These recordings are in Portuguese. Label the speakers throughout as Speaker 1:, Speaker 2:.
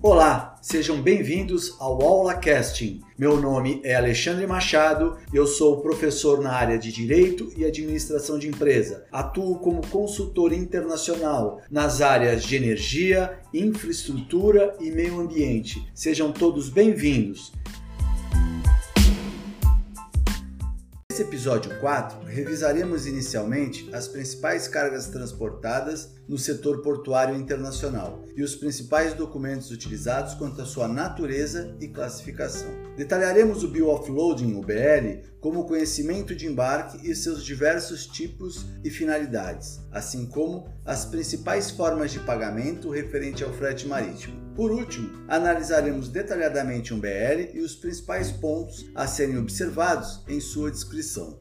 Speaker 1: Olá, sejam bem-vindos ao Aula Casting. Meu nome é Alexandre Machado, eu sou professor na área de Direito e Administração de Empresa. Atuo como consultor internacional nas áreas de energia, infraestrutura e meio ambiente. Sejam todos bem-vindos. Episódio 4, revisaremos inicialmente as principais cargas transportadas no setor portuário internacional e os principais documentos utilizados quanto à sua natureza e classificação. Detalharemos o Bill of Loading, o BL, como conhecimento de embarque e seus diversos tipos e finalidades, assim como as principais formas de pagamento referente ao frete marítimo. Por último, analisaremos detalhadamente um BL e os principais pontos a serem observados em sua descrição.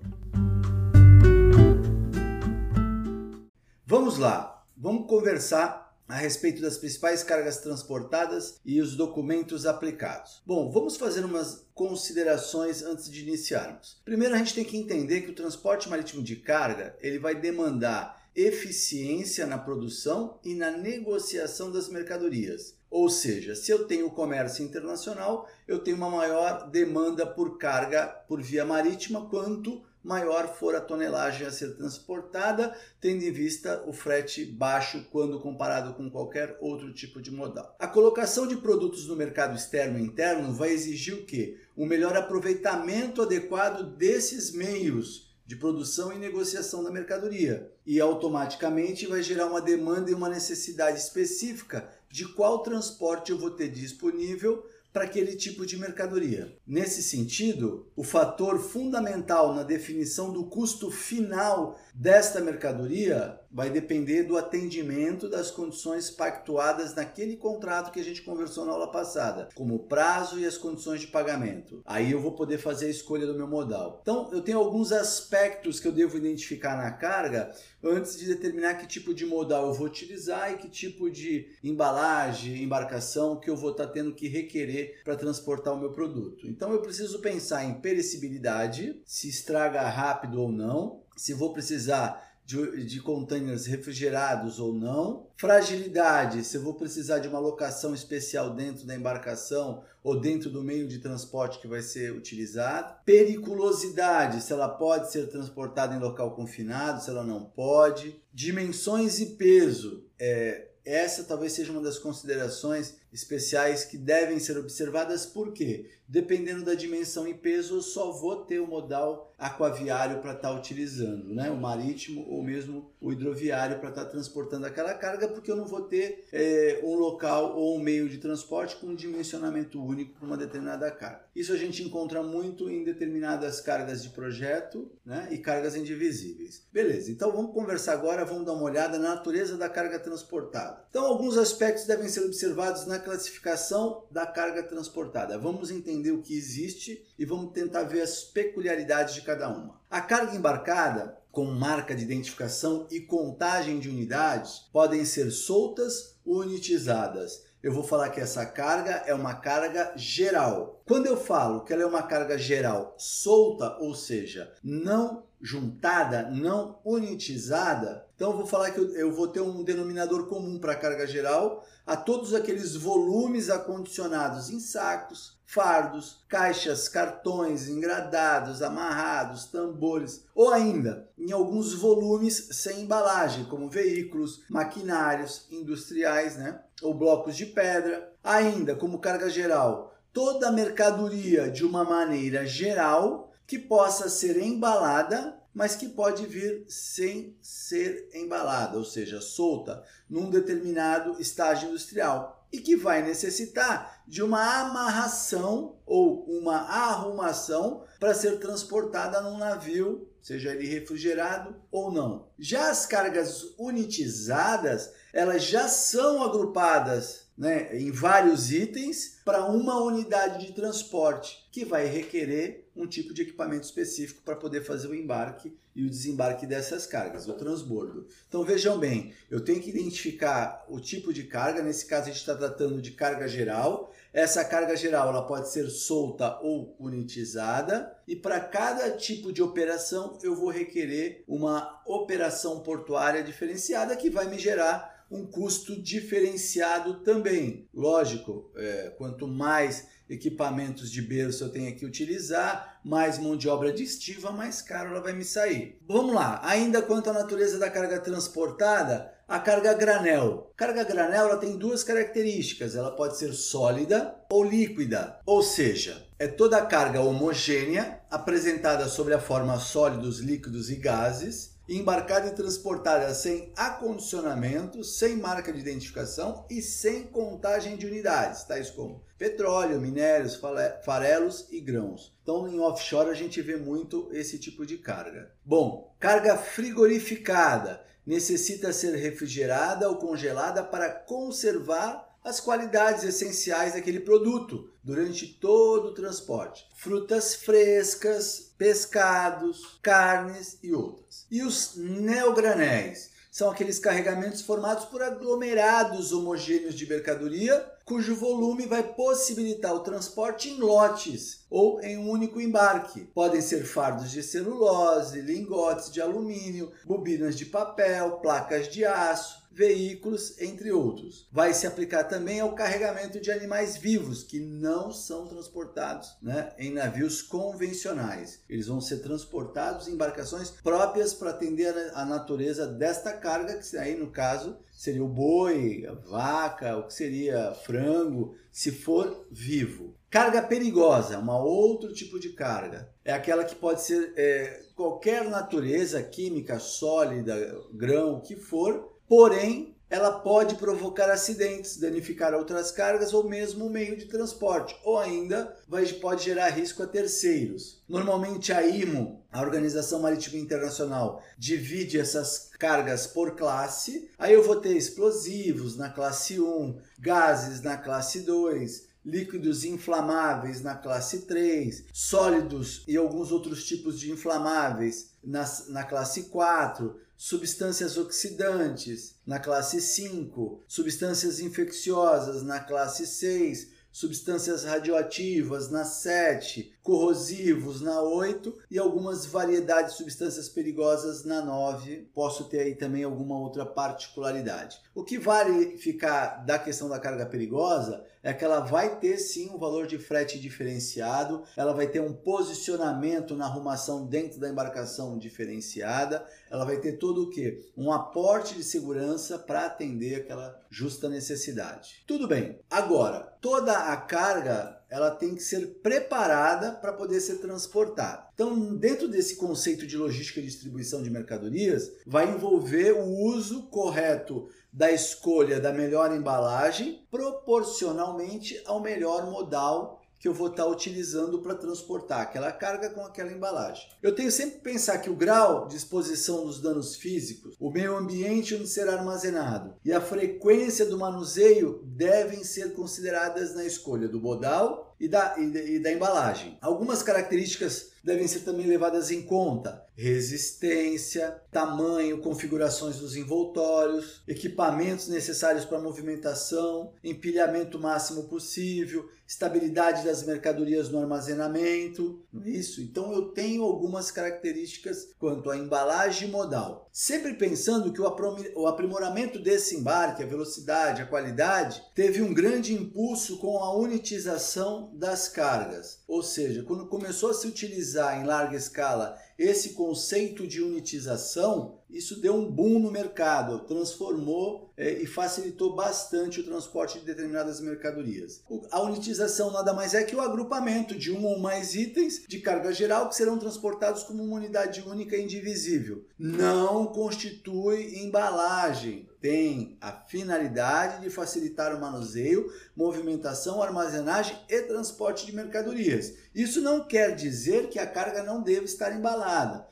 Speaker 1: Vamos lá, vamos conversar a respeito das principais cargas transportadas e os documentos aplicados. Bom, vamos fazer umas considerações antes de iniciarmos. Primeiro, a gente tem que entender que o transporte marítimo de carga ele vai demandar eficiência na produção e na negociação das mercadorias. Ou seja, se eu tenho comércio internacional, eu tenho uma maior demanda por carga por via marítima, quanto maior for a tonelagem a ser transportada, tendo em vista o frete baixo quando comparado com qualquer outro tipo de modal. A colocação de produtos no mercado externo e interno vai exigir o quê? Um melhor aproveitamento adequado desses meios de produção e negociação da mercadoria. E automaticamente vai gerar uma demanda e uma necessidade específica de qual transporte eu vou ter disponível para aquele tipo de mercadoria. Nesse sentido, o fator fundamental na definição do custo final desta mercadoria vai depender do atendimento das condições pactuadas naquele contrato que a gente conversou na aula passada, como o prazo e as condições de pagamento. Aí eu vou poder fazer a escolha do meu modal. Então, eu tenho alguns aspectos que eu devo identificar na carga antes de determinar que tipo de modal eu vou utilizar e que tipo de embalagem, embarcação que eu vou estar tendo que requerer para transportar o meu produto. Então, eu preciso pensar em perecibilidade, se estraga rápido ou não, se vou precisar de, de containers refrigerados ou não. Fragilidade, se eu vou precisar de uma locação especial dentro da embarcação ou dentro do meio de transporte que vai ser utilizado. Periculosidade, se ela pode ser transportada em local confinado, se ela não pode. Dimensões e peso. É, essa talvez seja uma das considerações especiais que devem ser observadas, porque dependendo da dimensão e peso, eu só vou ter o modal aquaviário para estar tá utilizando, né? o marítimo ou mesmo o hidroviário para estar tá transportando aquela carga, porque eu não vou ter é, um local ou um meio de transporte com um dimensionamento único para uma determinada carga. Isso a gente encontra muito em determinadas cargas de projeto né? e cargas indivisíveis. Beleza, então vamos conversar agora, vamos dar uma olhada na natureza da carga transportada. Então, alguns aspectos devem ser observados na classificação da carga transportada. Vamos entender o que existe e vamos tentar ver as peculiaridades de cada uma. A carga embarcada, com marca de identificação e contagem de unidades, podem ser soltas ou unitizadas. Eu vou falar que essa carga é uma carga geral. Quando eu falo que ela é uma carga geral solta, ou seja, não juntada, não unitizada, então eu vou falar que eu, vou ter um denominador comum para a carga geral a todos aqueles volumes acondicionados em sacos, fardos, caixas, cartões engradados, amarrados, tambores, ou ainda em alguns volumes sem embalagem, como veículos, maquinários industriais, né? ou blocos de pedra. Ainda como carga geral, toda a mercadoria de uma maneira geral que possa ser embalada, mas que pode vir sem ser embalada, ou seja, solta, num determinado estágio industrial e que vai necessitar de uma amarração ou uma arrumação para ser transportada num navio, seja ele refrigerado ou não. Já as cargas unitizadas, elas já são agrupadas né, em vários itens para uma unidade de transporte que vai requerer um tipo de equipamento específico para poder fazer o embarque e o desembarque dessas cargas, o transbordo. Então vejam bem, eu tenho que identificar o tipo de carga, nesse caso a gente está tratando de carga geral. Essa carga geral ela pode ser solta ou unitizada, e para cada tipo de operação eu vou requerer uma operação portuária diferenciada que vai me gerar um custo diferenciado também. Lógico, é, quanto mais equipamentos de berço eu tenho que utilizar, mais mão de obra adistiva, mais caro ela vai me sair. Vamos lá, ainda quanto à natureza da carga transportada, a carga granel. Carga granel ela tem duas características, ela pode ser sólida ou líquida, ou seja, é toda a carga homogênea apresentada sob a forma sólidos, líquidos e gases embarcada e transportada sem acondicionamento, sem marca de identificação e sem contagem de unidades, tais como petróleo, minérios, farelos e grãos. Então, em offshore a gente vê muito esse tipo de carga. Bom, carga frigorificada necessita ser refrigerada ou congelada para conservar as qualidades essenciais daquele produto durante todo o transporte. Frutas frescas, pescados, carnes e outras. E os neogranéis são aqueles carregamentos formados por aglomerados homogêneos de mercadoria, cujo volume vai possibilitar o transporte em lotes ou em um único embarque. Podem ser fardos de celulose, lingotes de alumínio, bobinas de papel, placas de aço, veículos, entre outros. Vai se aplicar também ao carregamento de animais vivos que não são transportados né, em navios convencionais. Eles vão ser transportados em embarcações próprias para atender a natureza desta carga, que aí no caso seria o boi, a vaca, o que seria frango, se for vivo. Carga perigosa, uma outro tipo de carga. É aquela que pode ser é, qualquer natureza química, sólida, grão, o que for, porém ela pode provocar acidentes, danificar outras cargas ou mesmo o meio de transporte, ou ainda pode gerar risco a terceiros. Normalmente a IMO, a Organização Marítima Internacional, divide essas cargas por classe. Aí eu vou ter explosivos na classe 1, gases na classe 2, líquidos inflamáveis na classe 3, sólidos e alguns outros tipos de inflamáveis na, na classe 4, substâncias oxidantes na classe 5, substâncias infecciosas na classe 6, substâncias radioativas na 7, corrosivos na 8 e algumas variedades de substâncias perigosas na 9. Posso ter aí também alguma outra particularidade. O que vale ficar da questão da carga perigosa é que ela vai ter sim um valor de frete diferenciado, ela vai ter um posicionamento na arrumação dentro da embarcação diferenciada, ela vai ter todo o que? Um aporte de segurança para atender aquela justa necessidade. Tudo bem. Agora, toda a carga ela tem que ser preparada para poder ser transportada. Então, dentro desse conceito de logística e distribuição de mercadorias, vai envolver o uso correto da escolha da melhor embalagem proporcionalmente ao melhor modal que eu vou estar utilizando para transportar aquela carga com aquela embalagem. Eu tenho sempre que pensar que o grau de exposição dos danos físicos, o meio ambiente onde será armazenado e a frequência do manuseio devem ser consideradas na escolha do modal e da, e, e da embalagem. Algumas características devem ser também levadas em conta: resistência, tamanho, configurações dos envoltórios, equipamentos necessários para movimentação, empilhamento máximo possível, estabilidade das mercadorias no armazenamento. Isso. Então eu tenho algumas características quanto à embalagem modal. Sempre pensando que o aprimoramento desse embarque, a velocidade, a qualidade, teve um grande impulso com a unitização das cargas. Ou seja, quando começou a se utilizar em larga escala esse conceito de unitização, isso deu um boom no mercado, transformou é, e facilitou bastante o transporte de determinadas mercadorias. A unitização nada mais é que o agrupamento de um ou mais itens de carga geral que serão transportados como uma unidade única e indivisível. Não constitui embalagem, tem a finalidade de facilitar o manuseio, movimentação, armazenagem e transporte de mercadorias. Isso não quer dizer que a carga não deve estar embalada.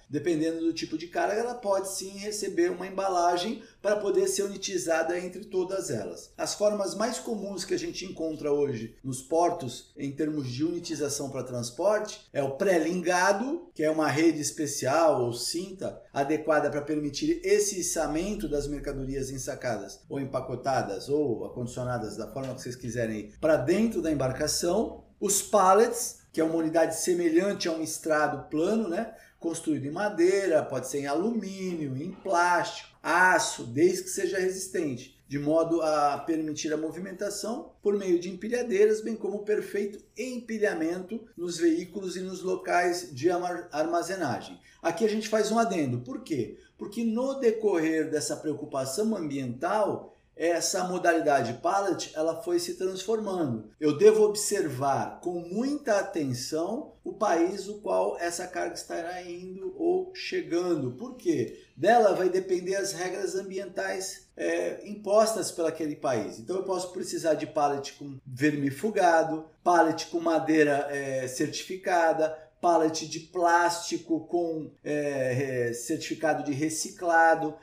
Speaker 1: Dependendo do tipo de carga, ela pode sim receber uma embalagem para poder ser unitizada entre todas elas. As formas mais comuns que a gente encontra hoje nos portos em termos de unitização para transporte é o pré-lingado, que é uma rede especial ou cinta adequada para permitir esse içamento das mercadorias ensacadas ou empacotadas ou acondicionadas da forma que vocês quiserem para dentro da embarcação. Os pallets, que é uma unidade semelhante a um estrado plano, né? Construído em madeira, pode ser em alumínio, em plástico, aço, desde que seja resistente. de modo a permitir a movimentação por meio de empilhadeiras, bem como o perfeito empilhamento nos veículos e nos locais de armazenagem. Aqui a gente faz um adendo. Por quê? Porque no decorrer dessa preocupação ambiental, essa modalidade pallet ela foi se transformando. Eu devo observar com muita atenção o país o qual essa carga estará indo ou chegando. Por quê? Dela vai depender as regras ambientais é, impostas pelo aquele país. Então eu posso precisar de pallet com vermifugado, pallet com madeira é, certificada, pallet de plástico com é, certificado de reciclado,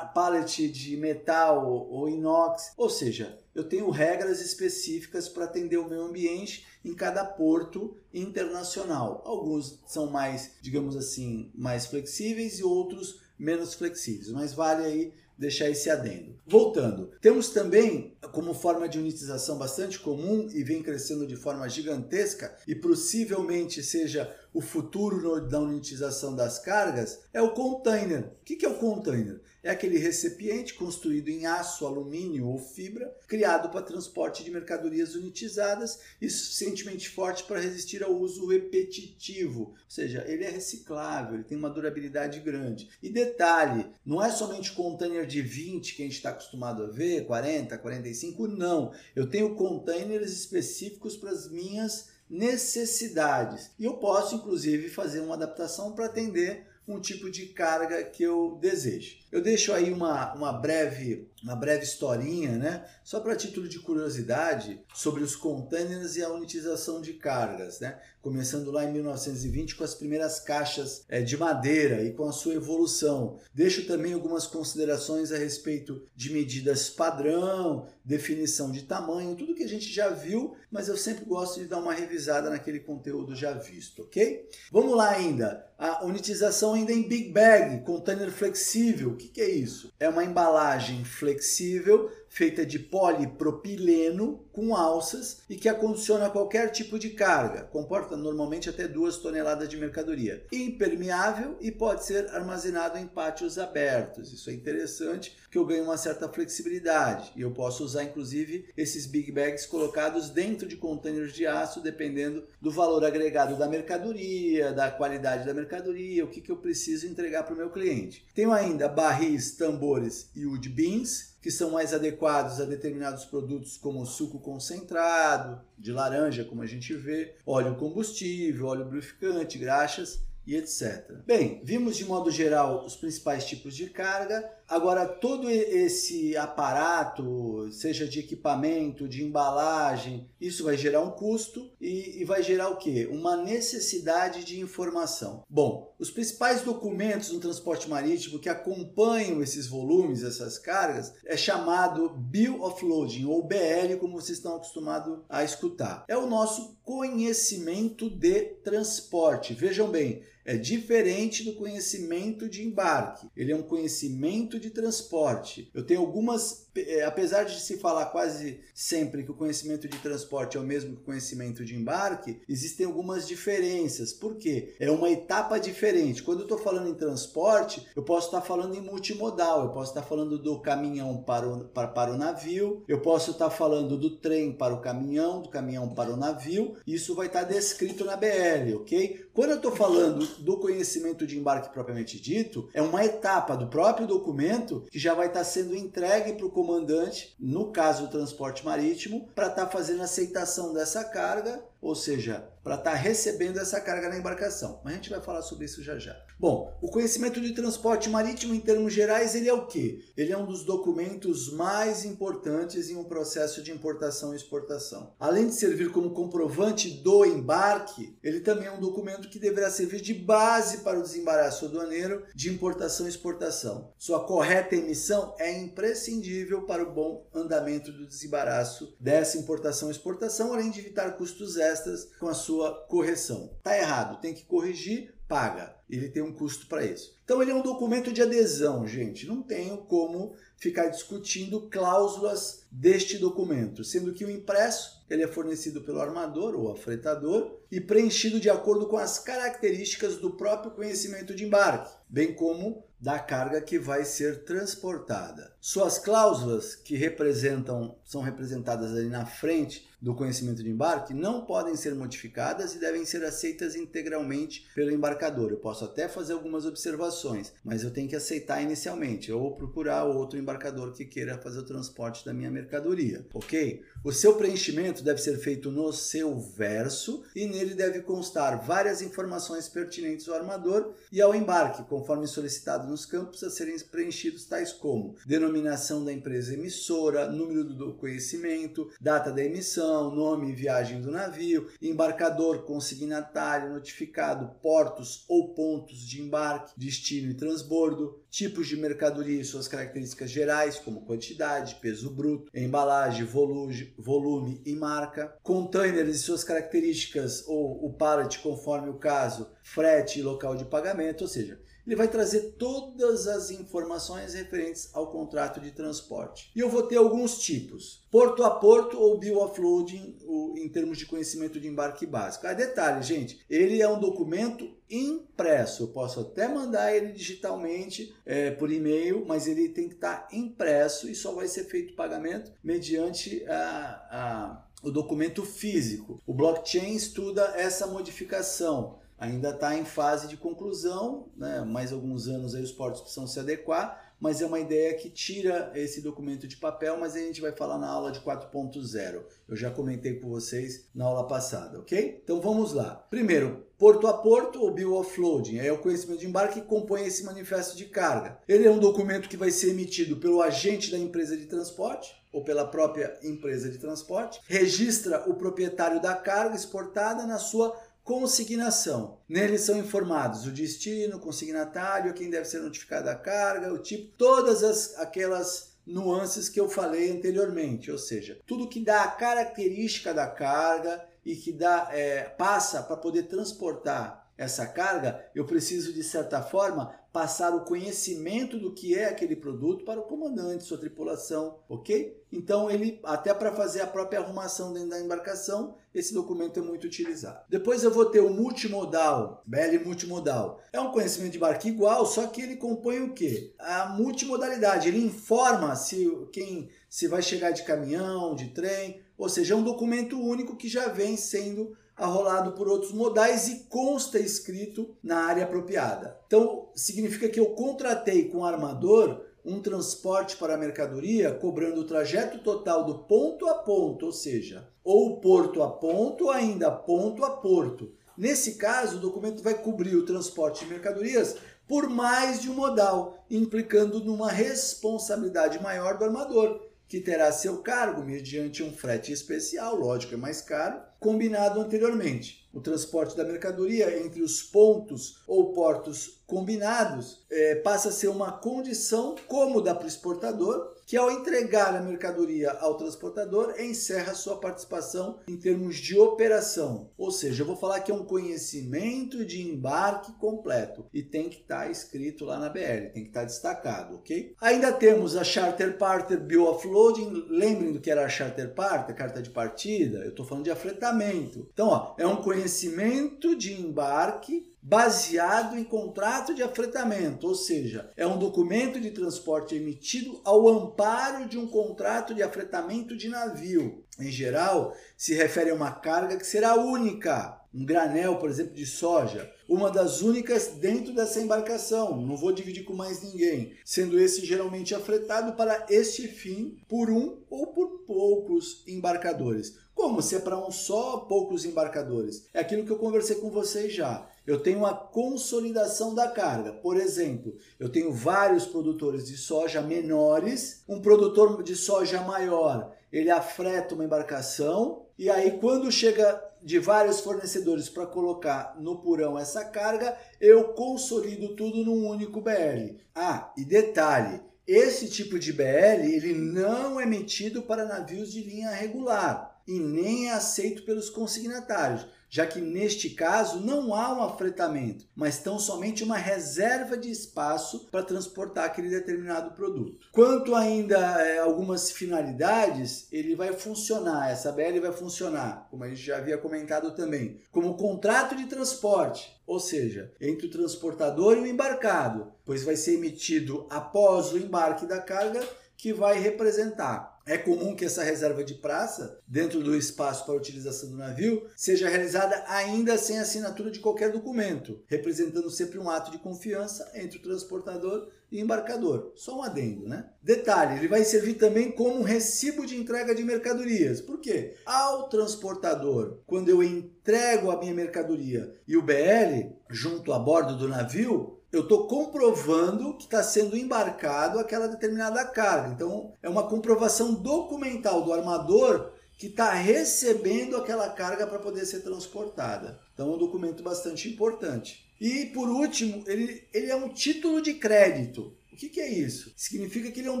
Speaker 1: pallet de metal ou inox, ou seja, eu tenho regras específicas para atender o meio ambiente em cada porto internacional. Alguns são mais, digamos assim, mais flexíveis e outros menos flexíveis, mas vale aí deixar esse adendo. Voltando, temos também como forma de unitização bastante comum e vem crescendo de forma gigantesca e possivelmente seja o futuro da unitização das cargas, é o container. O que é o container? É aquele recipiente construído em aço, alumínio ou fibra, criado para transporte de mercadorias unitizadas e suficientemente forte para resistir ao uso repetitivo. Ou seja, ele é reciclável, ele tem uma durabilidade grande. E detalhe, não é somente container de 20 que a gente está acostumado a ver, 40, 45, não. Eu tenho containers específicos para as minhas necessidades. E eu posso, inclusive, fazer uma adaptação para atender um tipo de carga que eu desejo. Eu deixo aí uma, uma, breve, uma breve historinha, né? Só para título de curiosidade, sobre os containers e a unitização de cargas, né? Começando lá em 1920 com as primeiras caixas é, de madeira e com a sua evolução. Deixo também algumas considerações a respeito de medidas padrão, definição de tamanho, tudo que a gente já viu, mas eu sempre gosto de dar uma revisada naquele conteúdo já visto, ok? Vamos lá ainda. A unitização ainda em Big Bag, container flexível. O que, que é isso? É uma embalagem flexível feita de polipropileno com alças e que acondiciona qualquer tipo de carga. Comporta normalmente até 2 toneladas de mercadoria. Impermeável e pode ser armazenado em pátios abertos. Isso é interessante, porque eu ganho uma certa flexibilidade e eu posso usar inclusive esses big bags colocados dentro de containers de aço, dependendo do valor agregado da mercadoria, da qualidade da mercadoria, o que, que eu preciso entregar para o meu cliente. Tenho ainda barris, tambores e wood beans que são mais adequados a determinados produtos como suco concentrado, de laranja, como a gente vê, óleo combustível, óleo lubrificante, graxas e etc. Bem, vimos de modo geral os principais tipos de carga. Agora, todo esse aparato, seja de equipamento, de embalagem, isso vai gerar um custo e, e, vai gerar o quê? Uma necessidade de informação. Bom, os principais documentos no transporte marítimo que acompanham esses volumes, essas cargas, é chamado Bill of Loading, ou BL, como vocês estão acostumados a escutar. É o nosso conhecimento de transporte. Vejam bem, é diferente do conhecimento de embarque. Ele é um conhecimento de transporte. Eu tenho algumas, apesar de se falar quase sempre que o conhecimento de transporte é o mesmo que o conhecimento de embarque, existem algumas diferenças. Por quê? É uma etapa diferente. Quando eu estou falando em transporte, eu posso estar falando em multimodal, eu posso estar falando do caminhão para o, para, para o navio, eu posso estar falando do trem para o caminhão, do caminhão para o navio. Isso vai estar descrito na BL, ok? Quando eu estou falando do conhecimento de embarque propriamente dito, é uma etapa do próprio documento que já vai estar sendo entregue para o comandante, no caso do transporte marítimo, para estar fazendo a aceitação dessa carga, ou seja, para estar tá recebendo essa carga na embarcação. Mas a gente vai falar sobre isso já já. Bom, o conhecimento de transporte marítimo em termos gerais, ele é o quê? Ele é um dos documentos mais importantes em um processo de importação e exportação. Além de servir como comprovante do embarque, ele também é um documento que deverá servir de base para o desembaraço aduaneiro de importação e exportação. Sua correta emissão é imprescindível para o bom andamento do desembaraço dessa importação e exportação, além de evitar custos extras com a sua correção. Tá errado, tem que corrigir, paga. Ele tem um custo para isso. Então ele é um documento de adesão, gente. Não tenho como ficar discutindo cláusulas deste documento, sendo que o impresso ele é fornecido pelo armador ou afretador e preenchido de acordo com as características do próprio conhecimento de embarque, bem como da carga que vai ser transportada. Suas cláusulas, que representam, são representadas ali na frente do conhecimento de embarque, não podem ser modificadas e devem ser aceitas integralmente pelo embarcador. Eu posso até fazer algumas observações, mas eu tenho que aceitar inicialmente ou procurar outro embarcador que queira fazer o transporte da minha mercadoria, ok? O seu preenchimento deve ser feito no seu verso e nele deve constar várias informações pertinentes ao armador e ao embarque, conforme solicitado nos campos a serem preenchidos, tais como denominação da empresa emissora, número do conhecimento, data da emissão, nome e viagem do navio, embarcador, consignatário, notificado, portos ou pontos de embarque, destino e transbordo, tipos de mercadoria e suas características gerais, como quantidade, peso bruto, embalagem, volume, e marca, containers e suas características ou o pallet conforme o caso, frete e local de pagamento, ou seja, ele vai trazer todas as informações referentes ao contrato de transporte. E eu vou ter alguns tipos: porto a porto ou bill offloading, em termos de conhecimento de embarque básico. Ah, detalhe, gente, ele é um documento impresso. Eu posso até mandar ele digitalmente é, por e-mail, mas ele tem que estar impresso e só vai ser feito pagamento mediante a, a o documento físico. O blockchain estuda essa modificação ainda está em fase de conclusão, né? mais alguns anos aí os portos precisam se adequar, mas é uma ideia que tira esse documento de papel, mas a gente vai falar na aula de 4.0. Eu já comentei com vocês na aula passada, ok? Então vamos lá. Primeiro, porto a porto ou bill offloading é o conhecimento de embarque que compõe esse manifesto de carga. Ele é um documento que vai ser emitido pelo agente da empresa de transporte ou pela própria empresa de transporte, registra o proprietário da carga exportada na sua consignação. Nele são informados o destino, o consignatário, quem deve ser notificado a carga, o tipo, todas as, aquelas nuances que eu falei anteriormente, ou seja, tudo que dá a característica da carga e que dá é, passa para poder transportar essa carga, eu preciso de certa forma passar o conhecimento do que é aquele produto para o comandante, sua tripulação, ok? Então ele até para fazer a própria arrumação dentro da embarcação, esse documento é muito utilizado. Depois eu vou ter o multimodal, BL multimodal. É um conhecimento de barco igual, só que ele compõe o quê? A multimodalidade. Ele informa se quem se vai chegar de caminhão, de trem, ou seja, é um documento único que já vem sendo arrolado por outros modais e consta escrito na área apropriada. Então, significa que eu contratei com o armador um transporte para a mercadoria cobrando o trajeto total do ponto a ponto, ou seja, ou porto a ponto, ou ainda ponto a porto. Nesse caso, o documento vai cobrir o transporte de mercadorias por mais de um modal, implicando numa responsabilidade maior do armador, que terá seu cargo mediante um frete especial, lógico, é mais caro, combinado anteriormente. O transporte da mercadoria entre os pontos ou portos combinados é, passa a ser uma condição cômoda para o exportador que ao entregar a mercadoria ao transportador encerra sua participação em termos de operação. Ou seja, eu vou falar que é um conhecimento de embarque completo e tem que estar tá escrito lá na BL, tem que estar tá destacado, ok? Ainda temos a Charter Partner Bill Offloading. Lembrem do que era a Charter Partner, carta de partida? Eu estou falando de afretamento. Então, ó, é um conhecimento de embarque baseado em contrato de afretamento, ou seja, é um documento de transporte emitido ao amparo de um contrato de afretamento de navio. Em geral, se refere a uma carga que será única, um granel, por exemplo, de soja, uma das únicas dentro dessa embarcação, não vou dividir com mais ninguém, sendo esse geralmente afretado para este fim por um ou por poucos embarcadores. Como se é para um só, poucos embarcadores? É aquilo que eu conversei com vocês já. Eu tenho uma consolidação da carga. Por exemplo, eu tenho vários produtores de soja menores, um produtor de soja maior, ele afreta uma embarcação e aí quando chega de vários fornecedores para colocar no purão essa carga, eu consolido tudo num único BL. Ah, e detalhe, esse tipo de BL ele não é emitido para navios de linha regular e nem é aceito pelos consignatários. Já que neste caso não há um afretamento, mas tão somente uma reserva de espaço para transportar aquele determinado produto. Quanto ainda é, algumas finalidades, ele vai funcionar, essa BL vai funcionar, como a gente já havia comentado também, como contrato de transporte, ou seja, entre o transportador e o embarcado, pois vai ser emitido após o embarque da carga que vai representar é comum que essa reserva de praça, dentro do espaço para utilização do navio, seja realizada ainda sem assinatura de qualquer documento, representando sempre um ato de confiança entre o transportador e embarcador. Só um adendo, né? Detalhe, ele vai servir também como recibo de entrega de mercadorias. Por quê? Ao transportador, quando eu entrego a minha mercadoria e o BL junto a bordo do navio, eu estou comprovando que está sendo embarcado aquela determinada carga. Então, é uma comprovação documental do armador que está recebendo aquela carga para poder ser transportada. Então, é um documento bastante importante. E, por último, ele, ele é um título de crédito. O que, que é isso? Significa que ele é um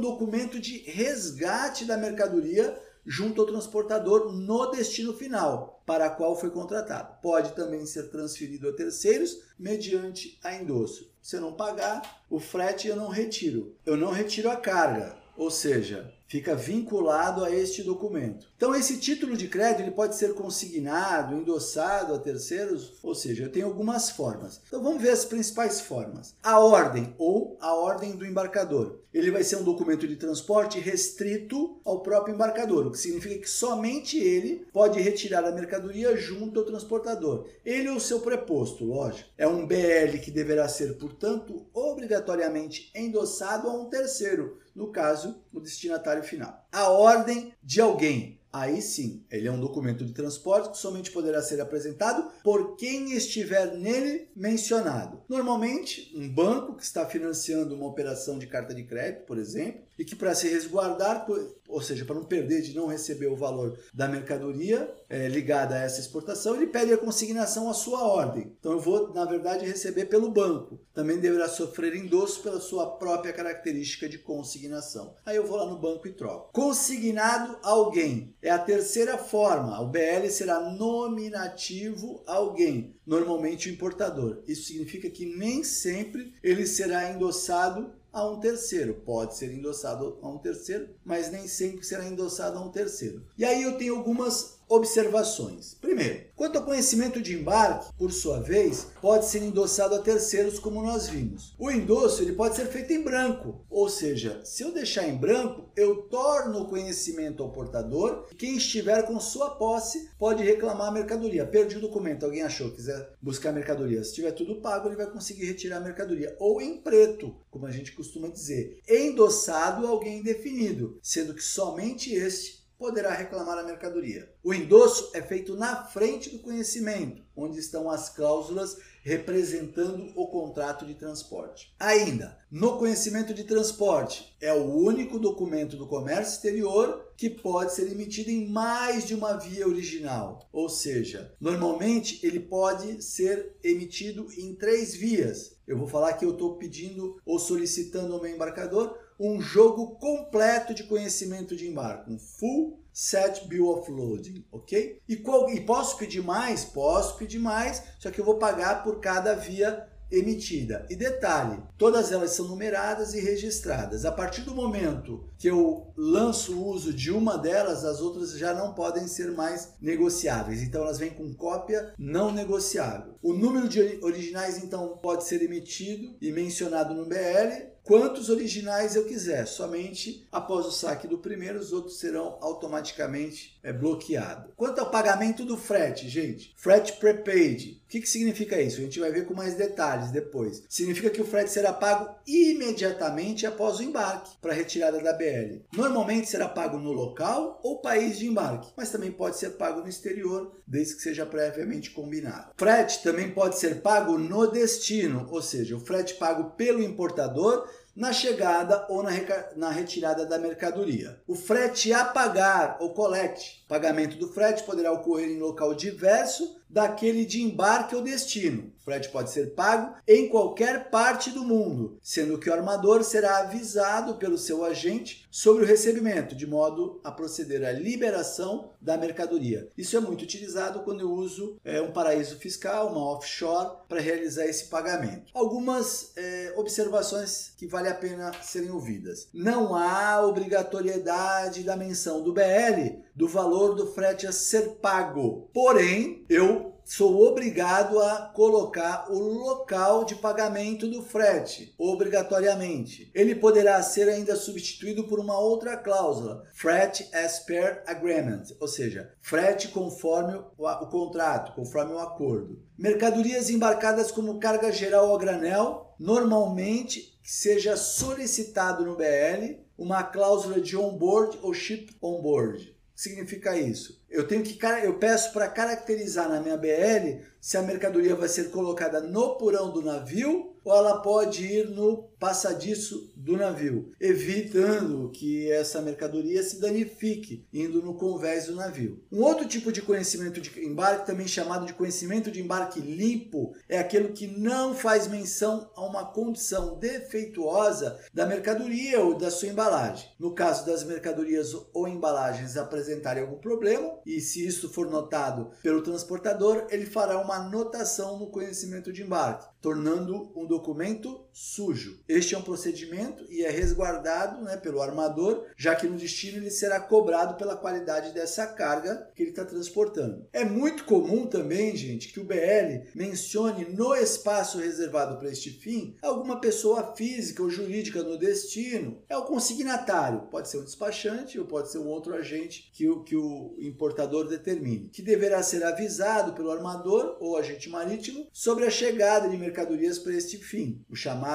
Speaker 1: documento de resgate da mercadoria junto ao transportador no destino final para qual foi contratado. Pode também ser transferido a terceiros mediante a endosso. Se eu não pagar o frete, eu não retiro. Eu não retiro a carga, ou seja, fica vinculado a este documento. Então esse título de crédito ele pode ser consignado, endossado a terceiros, ou seja, tenho algumas formas. Então vamos ver as principais formas. A ordem ou a ordem do embarcador. Ele vai ser um documento de transporte restrito ao próprio embarcador, o que significa que somente ele pode retirar a mercadoria junto ao transportador. Ele ou seu preposto, lógico. É um BL que deverá ser, portanto, obrigatoriamente endossado a um terceiro, no caso, o destinatário final. A ordem de alguém. Aí sim, ele é um documento de transporte que somente poderá ser apresentado por quem estiver nele mencionado. Normalmente, um banco que está financiando uma operação de carta de crédito, por exemplo, e que para se resguardar, ou seja, para não perder de não receber o valor da mercadoria é, ligada a essa exportação, ele pede a consignação à sua ordem. Então eu vou, na verdade, receber pelo banco. Também deverá sofrer endosso pela sua própria característica de consignação. Aí eu vou lá no banco e troco. Consignado alguém é a terceira forma. O BL será nominativo alguém, normalmente o importador. Isso significa que nem sempre ele será endossado a um terceiro. Pode ser endossado a um terceiro, mas nem sempre será endossado a um terceiro. E aí eu tenho algumas observações. Primeiro, quanto ao conhecimento de embarque, por sua vez, pode ser endossado a terceiros, como nós vimos. O endosso ele pode ser feito em branco, ou seja, se eu deixar em branco, eu torno o conhecimento ao portador. Quem estiver com sua posse pode reclamar a mercadoria. Perdi o documento, alguém achou, quiser buscar a mercadoria. Se tiver tudo pago, ele vai conseguir retirar a mercadoria. Ou em preto, como a gente costuma dizer, endossado alguém definido, sendo que somente este poderá reclamar a mercadoria. O endosso é feito na frente do conhecimento, onde estão as cláusulas representando o contrato de transporte. Ainda, no conhecimento de transporte, é o único documento do comércio exterior que pode ser emitido em mais de uma via original. Ou seja, normalmente ele pode ser emitido em três vias. Eu vou falar que eu estou pedindo ou solicitando ao meu embarcador um jogo completo de conhecimento de embarque, um full set bill of loading, ok? E, qual, e posso pedir mais? Posso pedir mais, só que eu vou pagar por cada via emitida. E detalhe, todas elas são numeradas e registradas. A partir do momento que eu lanço o uso de uma delas, as outras já não podem ser mais negociáveis. Então elas vêm com cópia não negociável. O número de originais então pode ser emitido e mencionado no BL quantos originais eu quiser. Somente após o saque do primeiro, os outros serão automaticamente é, bloqueados. Quanto ao pagamento do frete, gente, frete prepaid. O que, que significa isso? A gente vai ver com mais detalhes depois. Significa que o frete será pago imediatamente após o embarque para retirada da BL. Normalmente será pago no local ou país de embarque, mas também pode ser pago no exterior, desde que seja previamente combinado. Frete também pode ser pago no destino, ou seja, o frete pago pelo importador na chegada ou na, na, retirada da mercadoria. O frete a pagar ou colete. Pagamento do frete poderá ocorrer em local diverso daquele de embarque ou destino. Frete pode ser pago em qualquer parte do mundo, sendo que o armador será avisado pelo seu agente sobre o recebimento, de modo a proceder à liberação da mercadoria. Isso é muito utilizado quando eu uso é, um paraíso fiscal, uma offshore, para realizar esse pagamento. Algumas é, observações que vale a pena serem ouvidas. Não há obrigatoriedade da menção do BL do valor do frete a ser pago. Porém, eu sou obrigado a colocar o local de pagamento do frete, obrigatoriamente. Ele poderá ser ainda substituído por uma outra cláusula, frete as per agreement, ou seja, frete conforme o, o contrato, conforme o acordo. Mercadorias embarcadas como carga geral ou granel, normalmente seja solicitado no BL uma cláusula de onboard ou ship onboard significa isso? Eu tenho que eu peço para caracterizar na minha BL se a mercadoria vai ser colocada no porão do navio ou ela pode ir no passadiço do navio, evitando que essa mercadoria se danifique indo no convés do navio. Um outro tipo de conhecimento de embarque, também chamado de conhecimento de embarque limpo, é aquele que não faz menção a uma condição defeituosa da mercadoria ou da sua embalagem. No caso das mercadorias ou embalagens apresentarem algum problema, e se isso for notado pelo transportador, ele fará uma anotação no conhecimento de embarque, tornando um documento sujo. Este é um procedimento e é resguardado né, pelo armador, já que no destino ele será cobrado pela qualidade dessa carga que ele está transportando. É muito comum também, gente, que o BL mencione no espaço reservado para este fim alguma pessoa física ou jurídica no destino. É o consignatário, pode ser um despachante ou pode ser um outro agente que o, que o importador determine, que deverá ser avisado pelo armador ou agente marítimo sobre a chegada de mercadorias para este fim, o chamado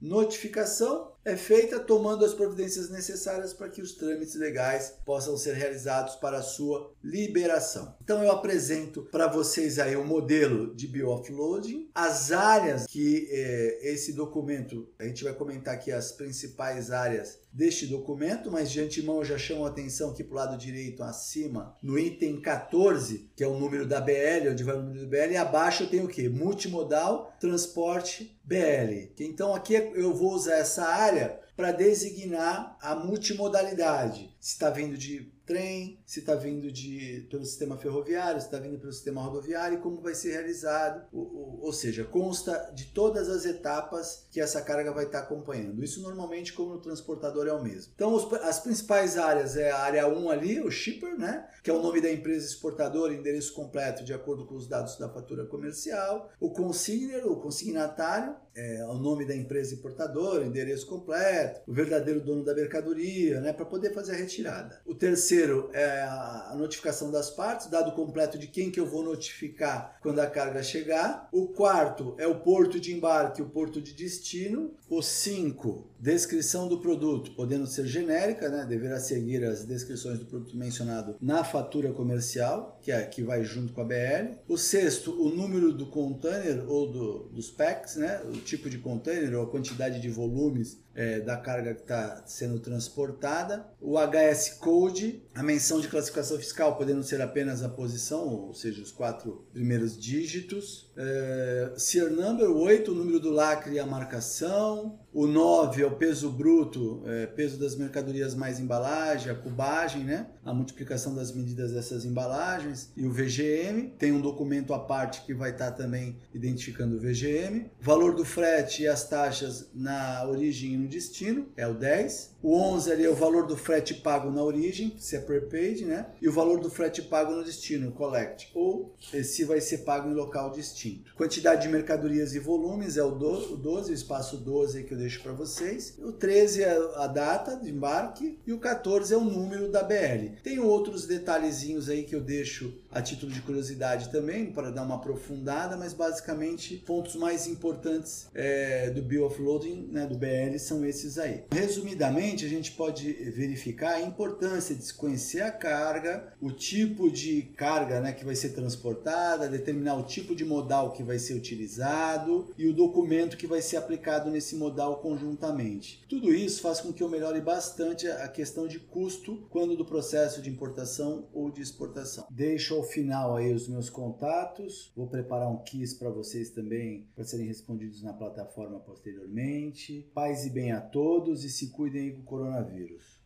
Speaker 1: notificação é feita tomando as providências necessárias para que os trâmites legais possam ser realizados para a sua liberação. Então eu apresento para vocês aí o um modelo de bio-offloading, as áreas que é, esse documento, a gente vai comentar aqui as principais áreas deste documento, mas de antemão já chamo a atenção aqui para o lado direito acima, no item 14, que é o número da BL, onde vai o número do BL, e abaixo eu tenho o que? Multimodal, transporte, BL. Então aqui eu vou usar essa área para designar a multimodalidade. Se está vindo de trem, se está vindo de, pelo sistema ferroviário, se está vindo pelo sistema rodoviário e como vai ser realizado. Ou, ou, seja, consta de todas as etapas que essa carga vai estar tá acompanhando. Isso normalmente como no transportador é o mesmo. Então os, as principais áreas é a área 1 ali, o shipper, né? que é o nome da empresa exportadora, endereço completo de acordo com os dados da fatura comercial. O consigner, o consignatário, é o nome da empresa importadora, endereço completo, o verdadeiro dono da mercadoria, né? para poder fazer a retirada. O terceiro terceiro é a notificação das partes, dado completo de quem que eu vou notificar quando a carga chegar. O quarto é o porto de embarque, o porto de destino. O cinco, descrição do produto, podendo ser genérica, né? deverá seguir as descrições do produto mencionado na fatura comercial, que é que vai junto com a BL. O sexto, o número do container ou do, dos packs, né? o tipo de container ou a quantidade de volumes é, da carga que está sendo transportada. O HS Code, a menção de classificação fiscal, podendo ser apenas a posição, ou seja, os quatro primeiros dígitos. É, Sear Number 8, o número do lacre e a marcação. O 9 é o peso bruto, é, peso das mercadorias mais embalagem, a cubagem, né? a multiplicação das medidas dessas embalagens. E o VGM, tem um documento à parte que vai estar tá também identificando o VGM. Valor do frete e as taxas na origem no destino, é o 10. O 11 ali é o valor do frete pago na origem, se é prepaid, né? E o valor do frete pago no destino, collect. Ou se vai ser pago em local distinto. Quantidade de mercadorias e volumes é o 12, o espaço 12 que eu deixo para vocês. O 13 é a data de embarque e o 14 é o número da BL. Tem outros detalhezinhos aí que eu deixo a título de curiosidade também, para dar uma aprofundada, mas basicamente pontos mais importantes é, do Bill of Loading, né, do BL, são esses aí. Resumidamente, a gente pode verificar a importância de se conhecer a carga, o tipo de carga né, que vai ser transportada, determinar o tipo de modal que vai ser utilizado e o documento que vai ser aplicado nesse modal conjuntamente. Tudo isso faz com que eu melhore bastante a questão de custo quando do processo de importação ou de exportação. Deixo ao final aí os meus contatos, vou preparar um quiz para vocês também para serem respondidos na plataforma posteriormente. Paz e bem bem a todos e se cuidem com o coronavírus.